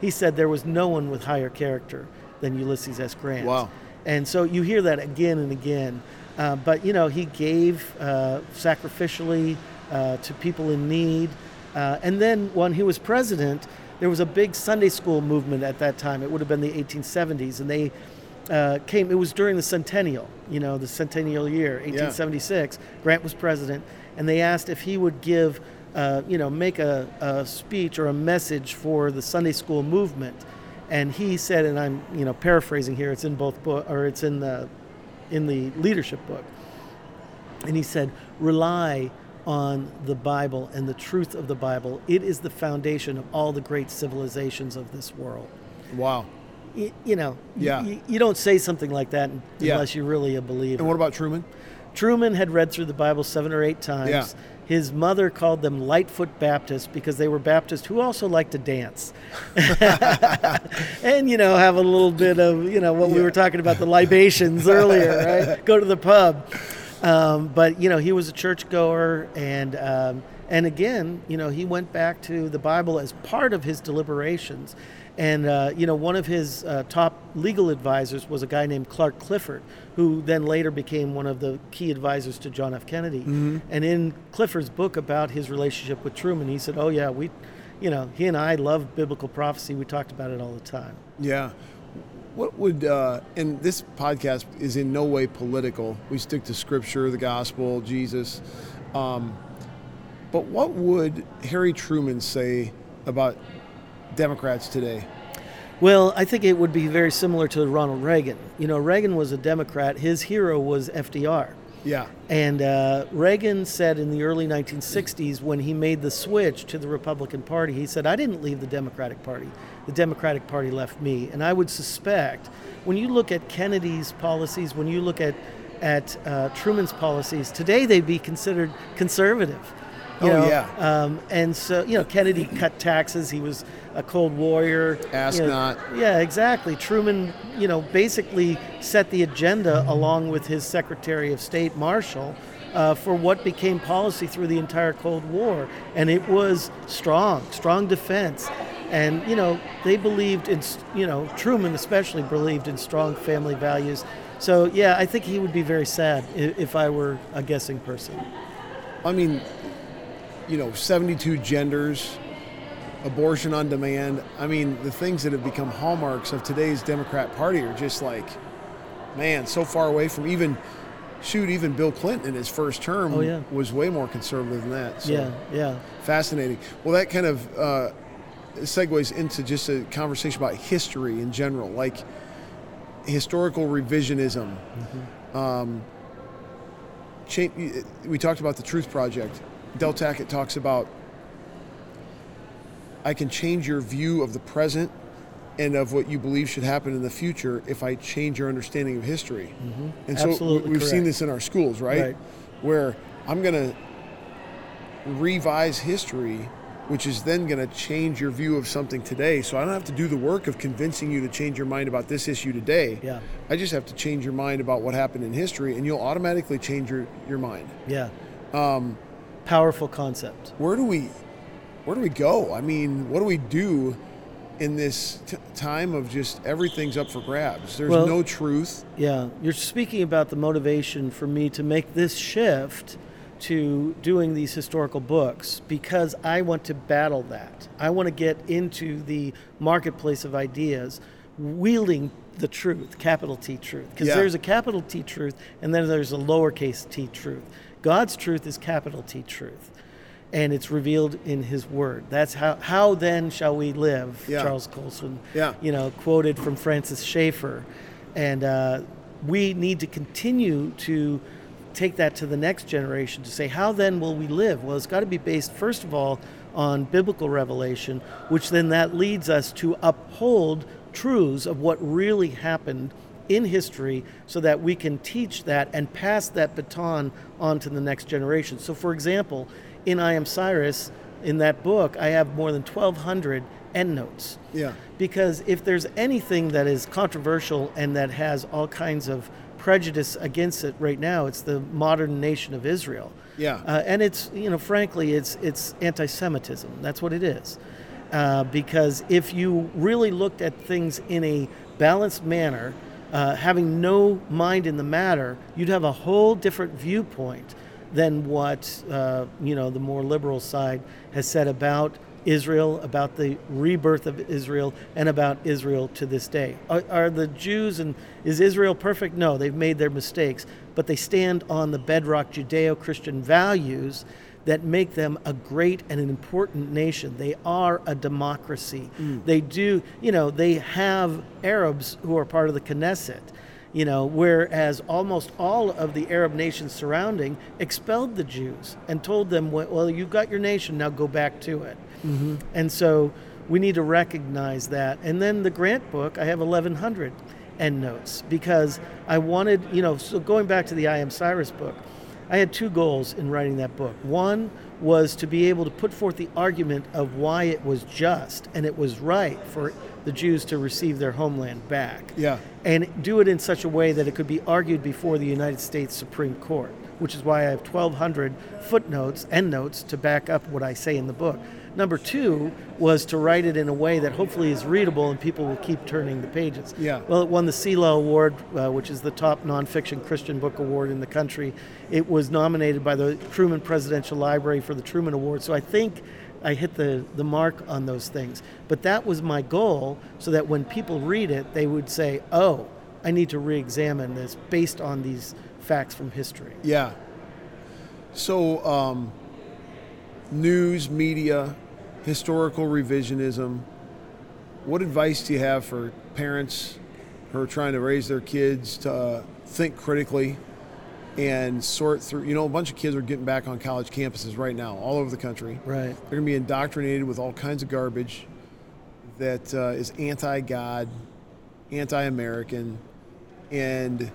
He said there was no one with higher character than Ulysses S. Grant. Wow. And so you hear that again and again. Uh, but you know, he gave uh, sacrificially uh, to people in need. Uh, and then when he was president, there was a big Sunday school movement at that time. It would have been the 1870s, and they uh, came. It was during the centennial, you know, the centennial year, 1876. Grant was president, and they asked if he would give, uh, you know, make a, a speech or a message for the Sunday school movement and he said, and I'm you know paraphrasing here. It's in both book or it's in the in the leadership book. And he said, rely on the Bible and the truth of the Bible. It is the foundation of all the great civilizations of this world. Wow. Y- You, know, Yeah. y- you don't say something like that Yeah. unless you're really a believer. And what about Truman? Truman had read through the Bible seven or eight times. Yeah. His mother called them Lightfoot Baptists because they were Baptists who also liked to dance. and, you know, have a little bit of, you know, what we were talking about, the libations earlier, right? Go to the pub. Um, but, you know, he was a churchgoer. And, um, and again, you know, he went back to the Bible as part of his deliberations. And, uh, you know, one of his uh, top legal advisors was a guy named Clark Clifford, who then later became one of the key advisors to John F. Kennedy. And in Clifford's book about his relationship with Truman, he said, Oh, yeah, we, you know, he and I love biblical prophecy. We talked about it all the time. Yeah. What would, uh, and this podcast is in no way political. We stick to scripture, the gospel, Jesus. Um, but what would Harry Truman say about Democrats today? Well, I think it would be very similar to Ronald Reagan. You know, Reagan was a Democrat. His hero was FDR. Yeah. And uh, Reagan said in the early 1960s, when he made the switch to the Republican Party, he said, I didn't leave the Democratic Party. The Democratic Party left me. And I would suspect when you look at Kennedy's policies, when you look at, at uh, Truman's policies, today they'd be considered conservative. You Oh, know? yeah. Um, and so, you know, Kennedy cut taxes. He was a cold warrior. Ask you know, not. Yeah, exactly. Truman, you know, basically set the agenda along with his Secretary of State, Marshall, uh, for what became policy through the entire Cold War. And it was strong, strong defense. And, you know, they believed in, you know, Truman especially believed in strong family values. So, yeah, I think he would be very sad if, if I were a guessing person. I mean, you know, 72 genders, abortion on demand. I mean, the things that have become hallmarks of today's Democrat Party are just like, man, so far away from even, shoot, even Bill Clinton in his first term Oh, yeah. was way more conservative than that. So Yeah, yeah. fascinating. Well, that kind of uh, segues into just a conversation about history in general, like historical revisionism. Um, cha- we talked about the Truth Project. Del Tackett talks about I can change your view of the present and of what you believe should happen in the future if I change your understanding of history. And so Absolutely we've seen this in our schools, right? Right. Where I'm going to revise history, which is then going to change your view of something today. So I don't have to do the work of convincing you to change your mind about this issue today. Yeah. I just have to change your mind about what happened in history, and you'll automatically change your, your mind. Yeah. Um, Powerful concept. Where do we, where do we go? I mean, what do we do in this t- time of just everything's up for grabs? There's Well- no truth. Yeah, you're speaking about the motivation for me to make this shift to doing these historical books because I want to battle that. I want to get into the marketplace of ideas, wielding the truth, capital T truth. Because Yeah. there's a capital T truth and then there's a lowercase t truth. God's truth is capital T truth. And it's revealed in His Word. That's how. How then shall we live? Yeah. Charles Colson. Yeah. You know, quoted from Francis Schaeffer, and uh, we need to continue to take that to the next generation to say, how then will we live? Well, it's got to be based first of all on biblical revelation, which then that leads us to uphold truths of what really happened in history so that we can teach that and pass that baton on to the next generation. So, for example, in I Am Cyrus, in that book, I have more than 1,200 endnotes. Yeah. Because if there's anything that is controversial and that has all kinds of prejudice against it right now, it's the modern nation of Israel. Yeah. Uh, and it's, you know, frankly, it's, it's anti Semitism. That's what it is. Uh, because if you really looked at things in a balanced manner, uh, having no mind in the matter, you'd have a whole different viewpoint than what uh, you know the more liberal side has said about Israel, about the rebirth of Israel, and about Israel to this day. Are, are the Jews and is Israel perfect? No, they've made their mistakes, but they stand on the bedrock Judeo-Christian values that make them a great and an important nation. They are a democracy. Mm. They do, you know, they have Arabs who are part of the Knesset you know, whereas almost all of the Arab nations surrounding expelled the Jews and told them, well, well, you've got your nation, now go back to it. Mm-hmm. And so we need to recognize that. And then the Grant book, I have 1,100 endnotes because I wanted, you know, so going back to the I Am Cyrus book, I had two goals in writing that book. One was to be able to put forth the argument of why it was just and it was right for the Jews to receive their homeland back Yeah. and do it in such a way that it could be argued before the United States Supreme Court, which is why I have 1,200 footnotes, endnotes to back up what I say in the book. Number two was to write it in a way that hopefully is readable and people will keep turning the pages. Yeah. Well, it won the Selah Award, uh, which is the top nonfiction Christian book award in the country. It was nominated by the Truman Presidential Library for the Truman Award. So I think I hit the, the mark on those things. But that was my goal so that when people read it, they would say, oh, I need to re examine this based on these facts from history. Yeah. So, um, news, media, historical revisionism. What advice do you have for parents who are trying to raise their kids to uh, think critically and sort through. You know, a bunch of kids are getting back on college campuses right now, all over the country. Right. They're going to be indoctrinated with all kinds of garbage that uh, is anti-God, anti-American, and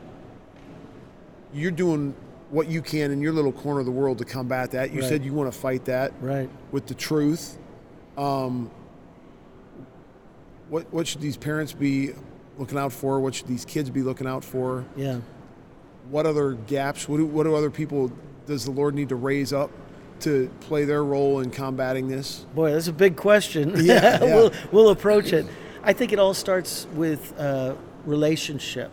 you're doing what you can in your little corner of the world to combat that. You Right. said you want to fight that Right. with the truth. Um, what what should these parents be looking out for? What should these kids be looking out for? Yeah. What other gaps? What do, what do other people does the Lord need to raise up to play their role in combating this? Boy, that's a big question. Yeah, yeah. we'll, we'll approach it. I think it all starts with uh, relationship.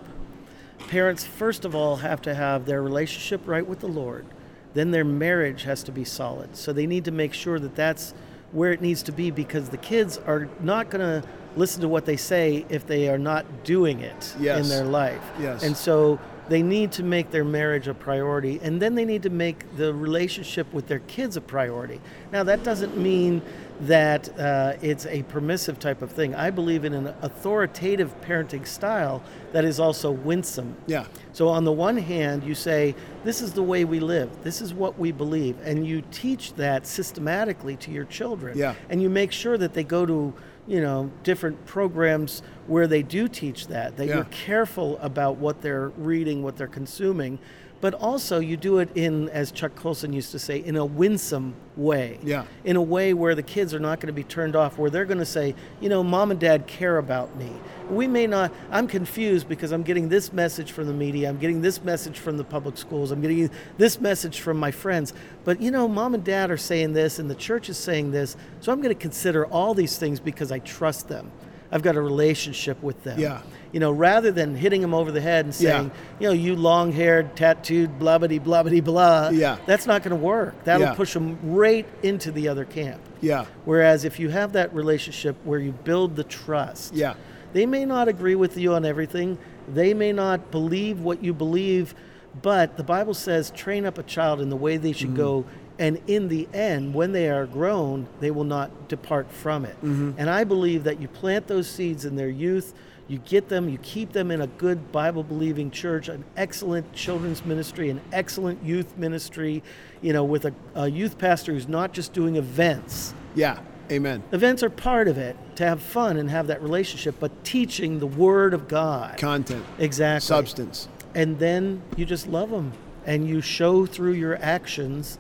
Parents, first of all, have to have their relationship right with the Lord. Then their marriage has to be solid. So they need to make sure that that's where it needs to be because the kids are not going to listen to what they say if they are not doing it Yes. in their life. Yes. And so they need to make their marriage a priority and then they need to make the relationship with their kids a priority. Now, that doesn't mean that uh, it's a permissive type of thing. I believe in an authoritative parenting style that is also winsome. Yeah. So, on the one hand, you say, This is the way we live, this is what we believe, and you teach that systematically to your children. Yeah. And you make sure that they go to, you know, different programs where they do teach that, that Yeah. you're careful about what they're reading, what they're consuming, but also you do it in, as Chuck Colson used to say, in a winsome way. Yeah. In a way where the kids are not going to be turned off, where they're going to say, you know, mom and dad care about me. We may not, I'm confused because I'm getting this message from the media, I'm getting this message from the public schools, I'm getting this message from my friends. But, you know, mom and dad are saying this and the church is saying this, so I'm going to consider all these things because I trust them. I've got a relationship with them. Yeah. You know, rather than hitting them over the head and Yeah. saying, you know, you long haired, tattooed, blubbity, blubbity, blah. Yeah. That's not going to work. That'll Yeah. push them right into the other camp. Yeah. Whereas if you have that relationship where you build the trust, Yeah. they may not agree with you on everything, they may not believe what you believe, but the Bible says train up a child in the way they should mm-hmm. go, and in the end, when they are grown, they will not depart from it. Mm-hmm. And I believe that you plant those seeds in their youth. You get them, you keep them in a good Bible believing church, an excellent children's ministry, an excellent youth ministry, you know, with a, a youth pastor who's not just doing events, Yeah. Amen. Events are part of it to have fun and have that relationship, but teaching the Word of God. Content. exactly. Substance. And then you just love them and you show through your actions,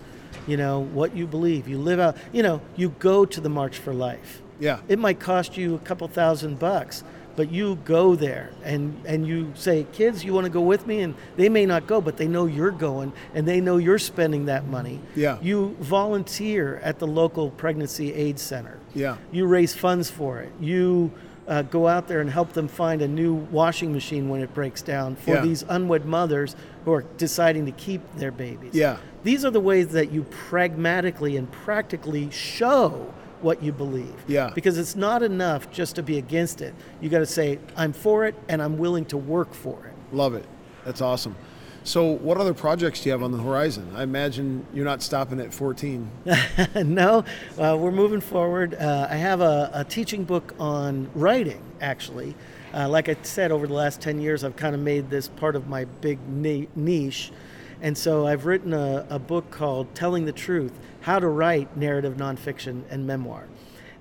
you know, what you believe. You live out, you know, you go to the March for Life. Yeah. It might cost you a couple thousand bucks, but you go there and, and you say, kids, you want to go with me? And they may not go, but they know you're going and they know you're spending that money. Yeah. You volunteer at the local pregnancy aid center. Yeah. You raise funds for it. You uh, go out there and help them find a new washing machine when it breaks down for Yeah. these unwed mothers who are deciding to keep their babies. Yeah. These are the ways that you pragmatically and practically show what you believe. Yeah. Because it's not enough just to be against it. You got to say, I'm for it and I'm willing to work for it. Love it. That's awesome. So, what other projects do you have on the horizon? I imagine you're not stopping at 14. no, uh, we're moving forward. Uh, I have a, a teaching book on writing, actually. Uh, like I said, over the last 10 years, I've kind of made this part of my big ni- niche. And so I've written a, a book called Telling the Truth How to Write Narrative Nonfiction and Memoir.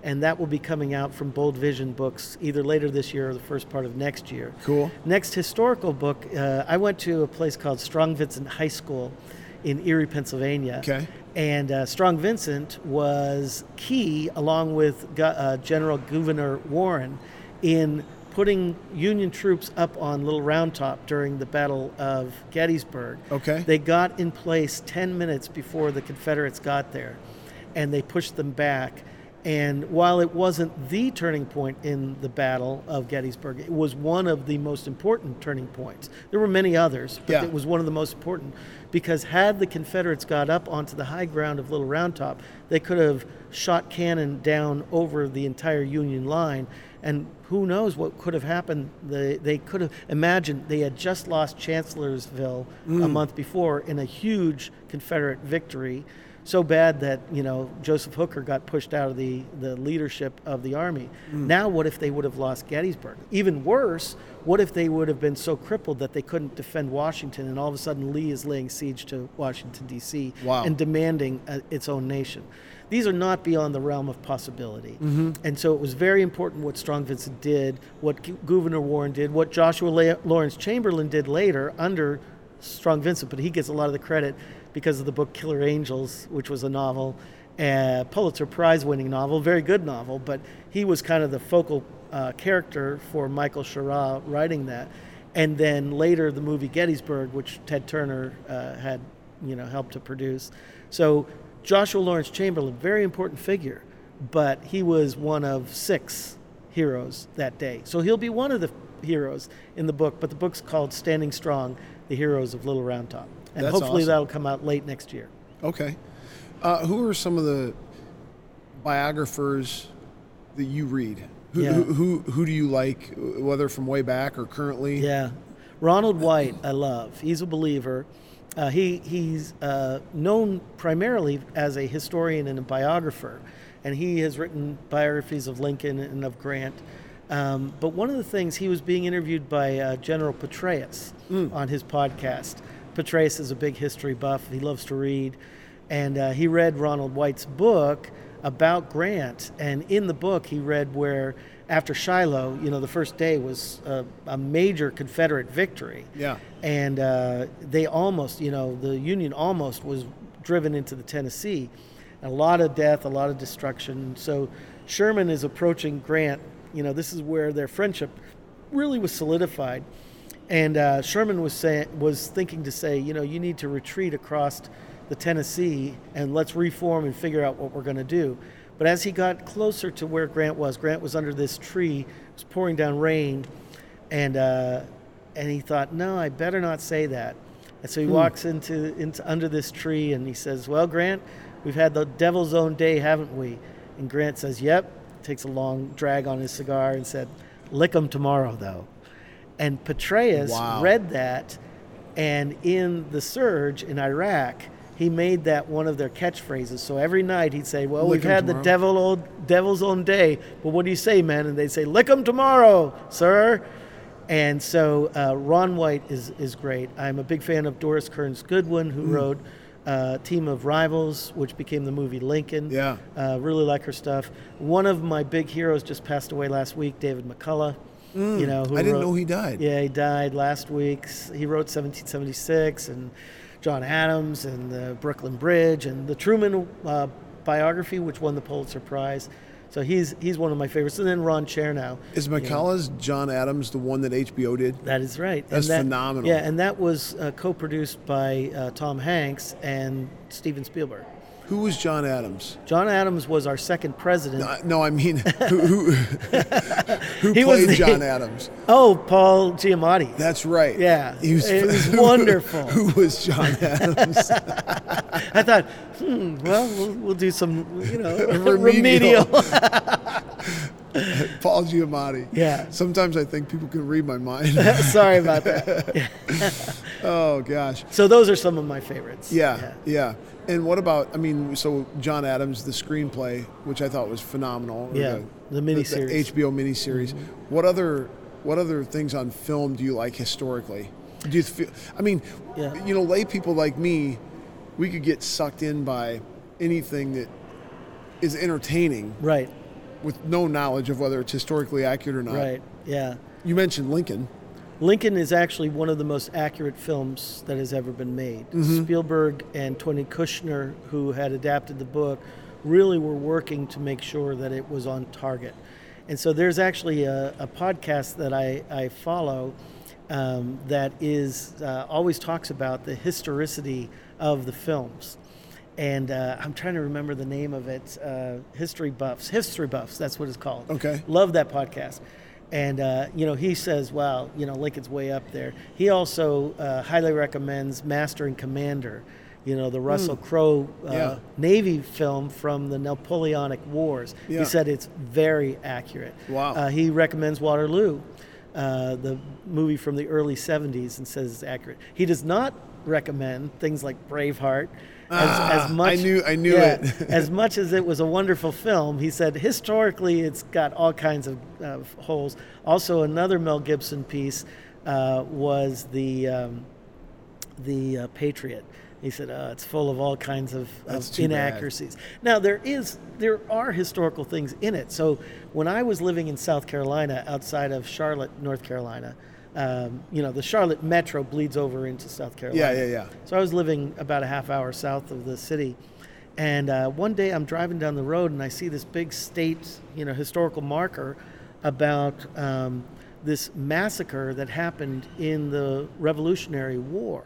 And that will be coming out from Bold Vision Books either later this year or the first part of next year. Cool. Next historical book, uh, I went to a place called Strong Vincent High School in Erie, Pennsylvania. Okay. And uh, Strong Vincent was key, along with uh, General Gouverneur Warren, in putting Union troops up on Little Round Top during the Battle of Gettysburg. Okay. They got in place 10 minutes before the Confederates got there, and they pushed them back. And while it wasn't the turning point in the Battle of Gettysburg, it was one of the most important turning points. There were many others, but Yeah. it was one of the most important because had the Confederates got up onto the high ground of Little Round Top, they could have shot cannon down over the entire Union line. And who knows what could have happened? They, they could have imagined they had just lost Chancellorsville a month before in a huge Confederate victory. so bad that you know Joseph Hooker got pushed out of the the leadership of the army. Now, what if they would have lost Gettysburg? Even worse, what if they would have been so crippled that they couldn't defend Washington, and all of a sudden Lee is laying siege to Washington D.C. Wow. and demanding uh, its own nation? These are not beyond the realm of possibility. And so it was very important what Strong Vincent did, what Gu- Gouverneur Warren did, what Joshua La- Lawrence Chamberlain did later under Strong Vincent, but he gets a lot of the credit because of the book Killer Angels, which was a novel, a Pulitzer Prize winning novel, very good novel, but he was kind of the focal uh, character for Michael Shaara writing that. And then later the movie Gettysburg, which Ted Turner uh, had, you know, helped to produce. So Joshua Lawrence Chamberlain, very important figure, but he was one of six heroes that day. So he'll be one of the heroes in the book, but the book's called Standing Strong: The Heroes of Little Round Top. And That's hopefully awesome. that'll come out late next year. Okay. Uh, who are some of the biographers that you read? Who, Yeah. who, who who do you like, whether from way back or currently? Yeah, Ronald White, I love. He's a believer. Uh, he he's uh, known primarily as a historian and a biographer, and he has written biographies of Lincoln and of Grant. Um, but one of the things he was being interviewed by uh, General Petraeus on his podcast. Petraeus is a big history buff. He loves to read, and uh, he read Ronald White's book about Grant. And in the book, he read where after Shiloh, you know, the first day was a, a major Confederate victory. Yeah. And uh, they almost, you know, the Union almost was driven into the Tennessee. A lot of death, a lot of destruction. So Sherman is approaching Grant. You know, this is where their friendship really was solidified. And uh, Sherman was saying, was thinking to say, you know, you need to retreat across the Tennessee and let's reform and figure out what we're going to do. But as he got closer to where Grant was, Grant was under this tree, it was pouring down rain, and uh, and he thought, no, I better not say that. And so he walks into into under this tree and he says, well, Grant, we've had the devil's own day, haven't we? And Grant says, yep. Takes a long drag on his cigar and said, lick 'em tomorrow, though. And Petraeus Wow. read that, and in the surge in Iraq, he made that one of their catchphrases. So every night he'd say, "Well, Lick we've had the devil old devil's own day, but what do you say, man?" And they'd say, "Lick 'em tomorrow, sir." And so uh, Ron White is is great. I'm a big fan of Doris Kearns Goodwin, Mm. who wrote uh, Team of Rivals, which became the movie Lincoln. Yeah. Uh, really like her stuff. One of my big heroes just passed away last week, David McCullough. You know, who Mm. I didn't wrote- know he died. Yeah, he died last week. He wrote 1776 and John Adams and the Brooklyn Bridge and the Truman uh, biography, which won the Pulitzer Prize. So he's he's one of my favorites. And then Ron Chernow. Is McCullough's John Adams the one that HBO did? That is right. That's that, phenomenal. Yeah, and that was uh, co-produced by uh, Tom Hanks and Steven Spielberg. Who was John Adams? John Adams was our second president. Uh, no, I mean, who, who, who He was played the- John Adams? oh, Paul Giamatti. That's right. Yeah, He was, it was wonderful. Who was John Adams? I thought, hmm, well, we'll, we'll do some, you know, Remedial. remedial. Paul Giamatti. Yeah. Sometimes I think people can read my mind. Sorry about that. Oh gosh. So those are some of my favorites. Yeah, yeah. And what about? I mean, so John Adams, the screenplay, which I thought was phenomenal. Yeah, the miniseries. the, HBO miniseries. Mm-hmm. What other what other things on film do you like historically? Do you feel? I mean, Yeah. you know, lay people like me, we could get sucked in by anything that is entertaining Right. with no knowledge of whether it's historically accurate or not. Right. Yeah. You mentioned Lincoln. Lincoln is actually one of the most accurate films that has ever been made. Spielberg and Tony Kushner, who had adapted the book, really were working to make sure that it was on target. And so there's actually a, a podcast that I, I follow um, that is uh, always talks about the historicity of the films. And uh, I'm trying to remember the name of it. Uh, History Buffs. History Buffs. That's what it's called. Okay. Love that podcast. And uh, you know, he says, "Wow, you know, Lincoln's way up there." He also uh, highly recommends Master and Commander. You know, the Russell Crowe uh, Yeah. Navy film from the Napoleonic Wars. Yeah. He said it's very accurate. Wow. Uh, he recommends Waterloo, uh, the movie from the early '70s, and says it's accurate. He does not recommend things like Braveheart Ah, as, as much I knew- I knew yeah, it. as much as it was a wonderful film, he said historically it's got all kinds of uh, holes. Also, another Mel Gibson piece uh, was the um, the uh, Patriot. He said uh, it's full of all kinds of, of too bad. inaccuracies. Now there is there are historical things in it. So when I was living in South Carolina, outside of Charlotte, North Carolina, um, you know the Charlotte metro bleeds over into South Carolina. Yeah, yeah, yeah. So I was living about a half hour south of the city, and uh, one day I'm driving down the road and I see this big state, you know, historical marker about um, this massacre that happened in the Revolutionary War.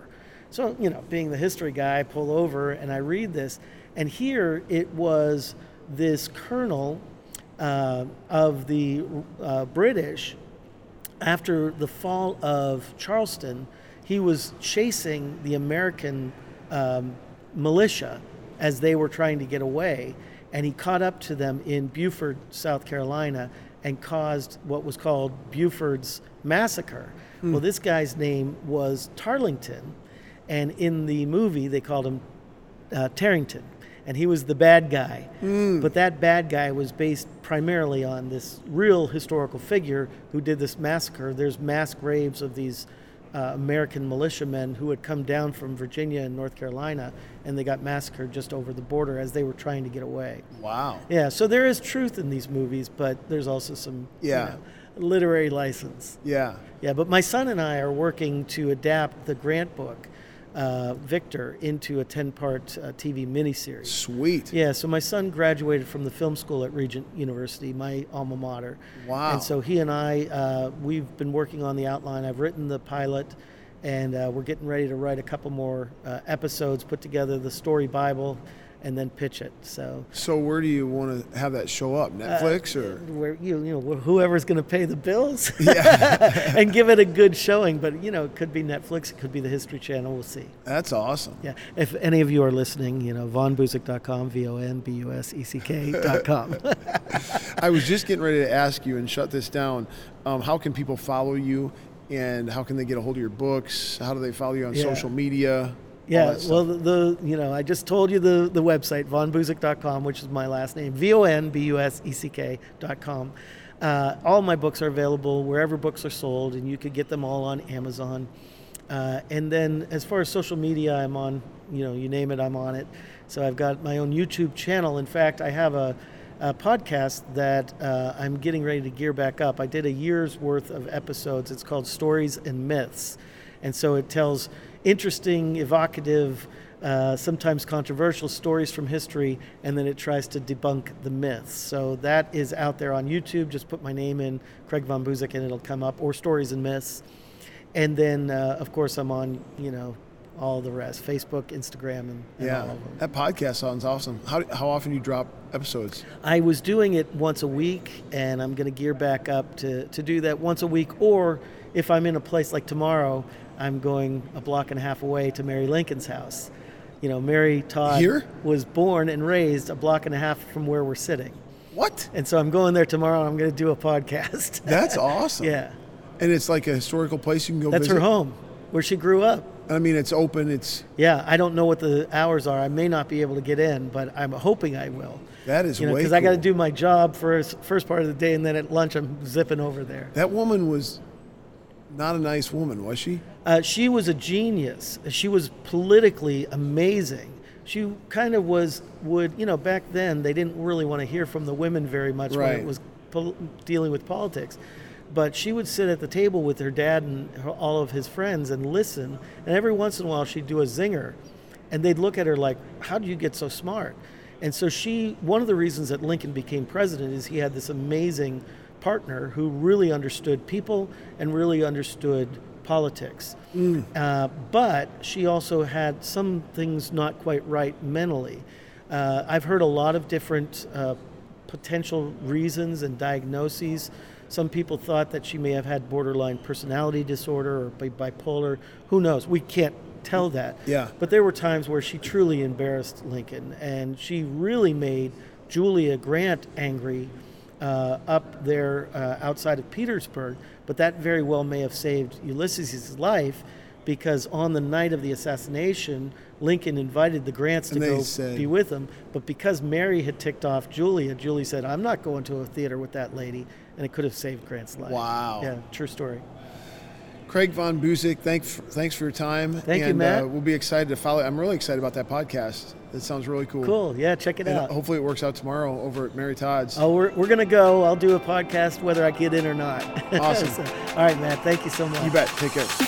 So you know, being the history guy, I pull over and I read this, and here it was this colonel uh, of the uh, British after the fall of Charleston, he was chasing the American um, militia as they were trying to get away, and he caught up to them in Beaufort, South Carolina, and caused what was called Beaufort's massacre. Well, this guy's name was Tarlington, and in the movie they called him uh, Tavington, and he was the bad guy. But that bad guy was based primarily on this real historical figure who did this massacre. There's mass graves of these uh, American militiamen who had come down from Virginia and North Carolina, and they got massacred just over the border as they were trying to get away. Wow. Yeah, so there is truth in these movies, but there's also some you Yeah. know, literary license. Yeah. Yeah, but my son and I are working to adapt the Grant book, uh, Victor, into a 10 part uh, TV miniseries. Sweet. Yeah, so my son graduated from the film school at Regent University, my alma mater. Wow. And so he and I, uh, we've been working on the outline. I've written the pilot, and uh, we're getting ready to write a couple more uh, episodes, put together the story Bible, and then pitch it. So So where do you want to have that show up? Netflix or? where you you know whoever's going to pay the bills Yeah. and give it a good showing. But you know, it could be Netflix, it could be the History Channel. We'll see. That's awesome. Yeah. If any of you are listening, you know, vonbuseck.com, V O N B U S E C K.com. I was just getting ready to ask you and shut this down. Um, how can people follow you, and how can they get a hold of your books? How do they follow you on Yeah. social media? Yeah, well, the, the you know, I just told you the the website vonbuseck.com, which is my last name, V O N B U S E C K.com. Uh, all my books are available wherever books are sold, and you could get them all on Amazon. Uh, and then, as far as social media, I'm on, you know, you name it, I'm on it. So I've got my own YouTube channel. In fact, I have a, a podcast that uh, I'm getting ready to gear back up. I did a year's worth of episodes. It's called Stories and Myths. And so it tells interesting, evocative, uh, sometimes controversial stories from history, and then it tries to debunk the myths. So that is out there on YouTube. Just put my name in, Craig Von Buseck, and it'll come up, or Stories and Myths. And then, uh, of course, I'm on, you know, all the rest Facebook, Instagram, and, and yeah, that podcast sounds awesome. How, how often do you drop episodes? I was doing it once a week, and I'm going to gear back up to, to do that once a week. Or if I'm in a place like tomorrow, I'm going a block and a half away to Mary Lincoln's house. You know, Mary Todd Here? was born and raised a block and a half from where we're sitting. What? And so I'm going there tomorrow and I'm going to do a podcast. That's awesome. yeah. And it's like a historical place you can go That's visit. her home where she grew up. I mean, it's open. It's Yeah, I don't know what the hours are. I may not be able to get in, but I'm hoping I will. that is You know, way because I got to do my job first, first part of the day, and then at lunch I'm zipping over there. That woman was not a nice woman, was she? Uh, she was a genius. She was politically amazing. She kind of was would you know back then they didn't really want to hear from the women very much when it was pol- dealing with politics. But she would sit at the table with her dad and her, all of his friends and listen. And every once in a while she'd do a zinger, and they'd look at her like, "How do you get so smart?" And so she, one of the reasons that Lincoln became president is he had this amazing partner who really understood people and really understood politics. Uh, but she also had some things not quite right mentally. Uh, I've heard a lot of different uh, potential reasons and diagnoses. Some people thought that she may have had borderline personality disorder or bi- bipolar. Who knows? We can't tell that. Yeah. But there were times where she truly embarrassed Lincoln, and she really made Julia Grant angry uh, up there uh, outside of Petersburg. But that very well may have saved Ulysses' life because on the night of the assassination, Lincoln invited the Grants to go said- be with him. But because Mary had ticked off Julia, Julie said, I'm not going to a theater with that lady. And it could have saved Grant's life. Wow. Yeah, true story. Craig Von Buseck, thanks for, thanks for your time. Thank you, and, Matt. Uh, we'll be excited to follow. I'm really excited about that podcast. That sounds really cool. Cool. Yeah, check it And out. hopefully it works out tomorrow over at Mary Todd's. Oh, we're, we're going to go. I'll do a podcast whether I get in or not. Awesome. So, all right, Matt. Thank you so much. You bet. Take care.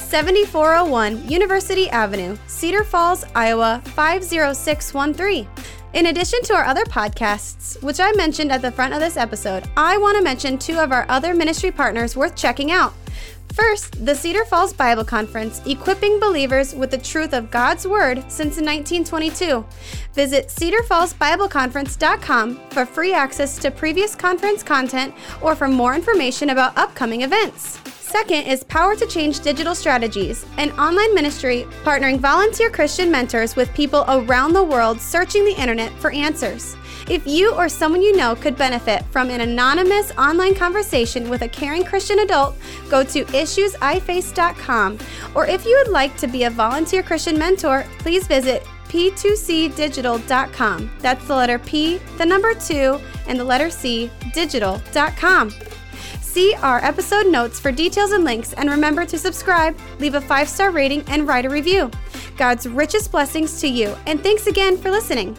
7401 University Avenue, Cedar Falls, Iowa 50613. In addition to our other podcasts, which I mentioned at the front of this episode, I want to mention two of our other ministry partners worth checking out. First, the Cedar Falls Bible Conference, equipping believers with the truth of God's Word since 1922. Visit cedarfallsbibleconference.com for free access to previous conference content or for more information about upcoming events. Second is Power to Change Digital Strategies, an online ministry partnering volunteer Christian mentors with people around the world searching the internet for answers. If you or someone you know could benefit from an anonymous online conversation with a caring Christian adult, go to issuesiface.com. Or if you would like to be a volunteer Christian mentor, please visit p2cdigital.com. That's the letter P, the number 2, and the letter C, digital.com. See our episode notes for details and links, and remember to subscribe, leave a five star rating, and write a review. God's richest blessings to you, and thanks again for listening.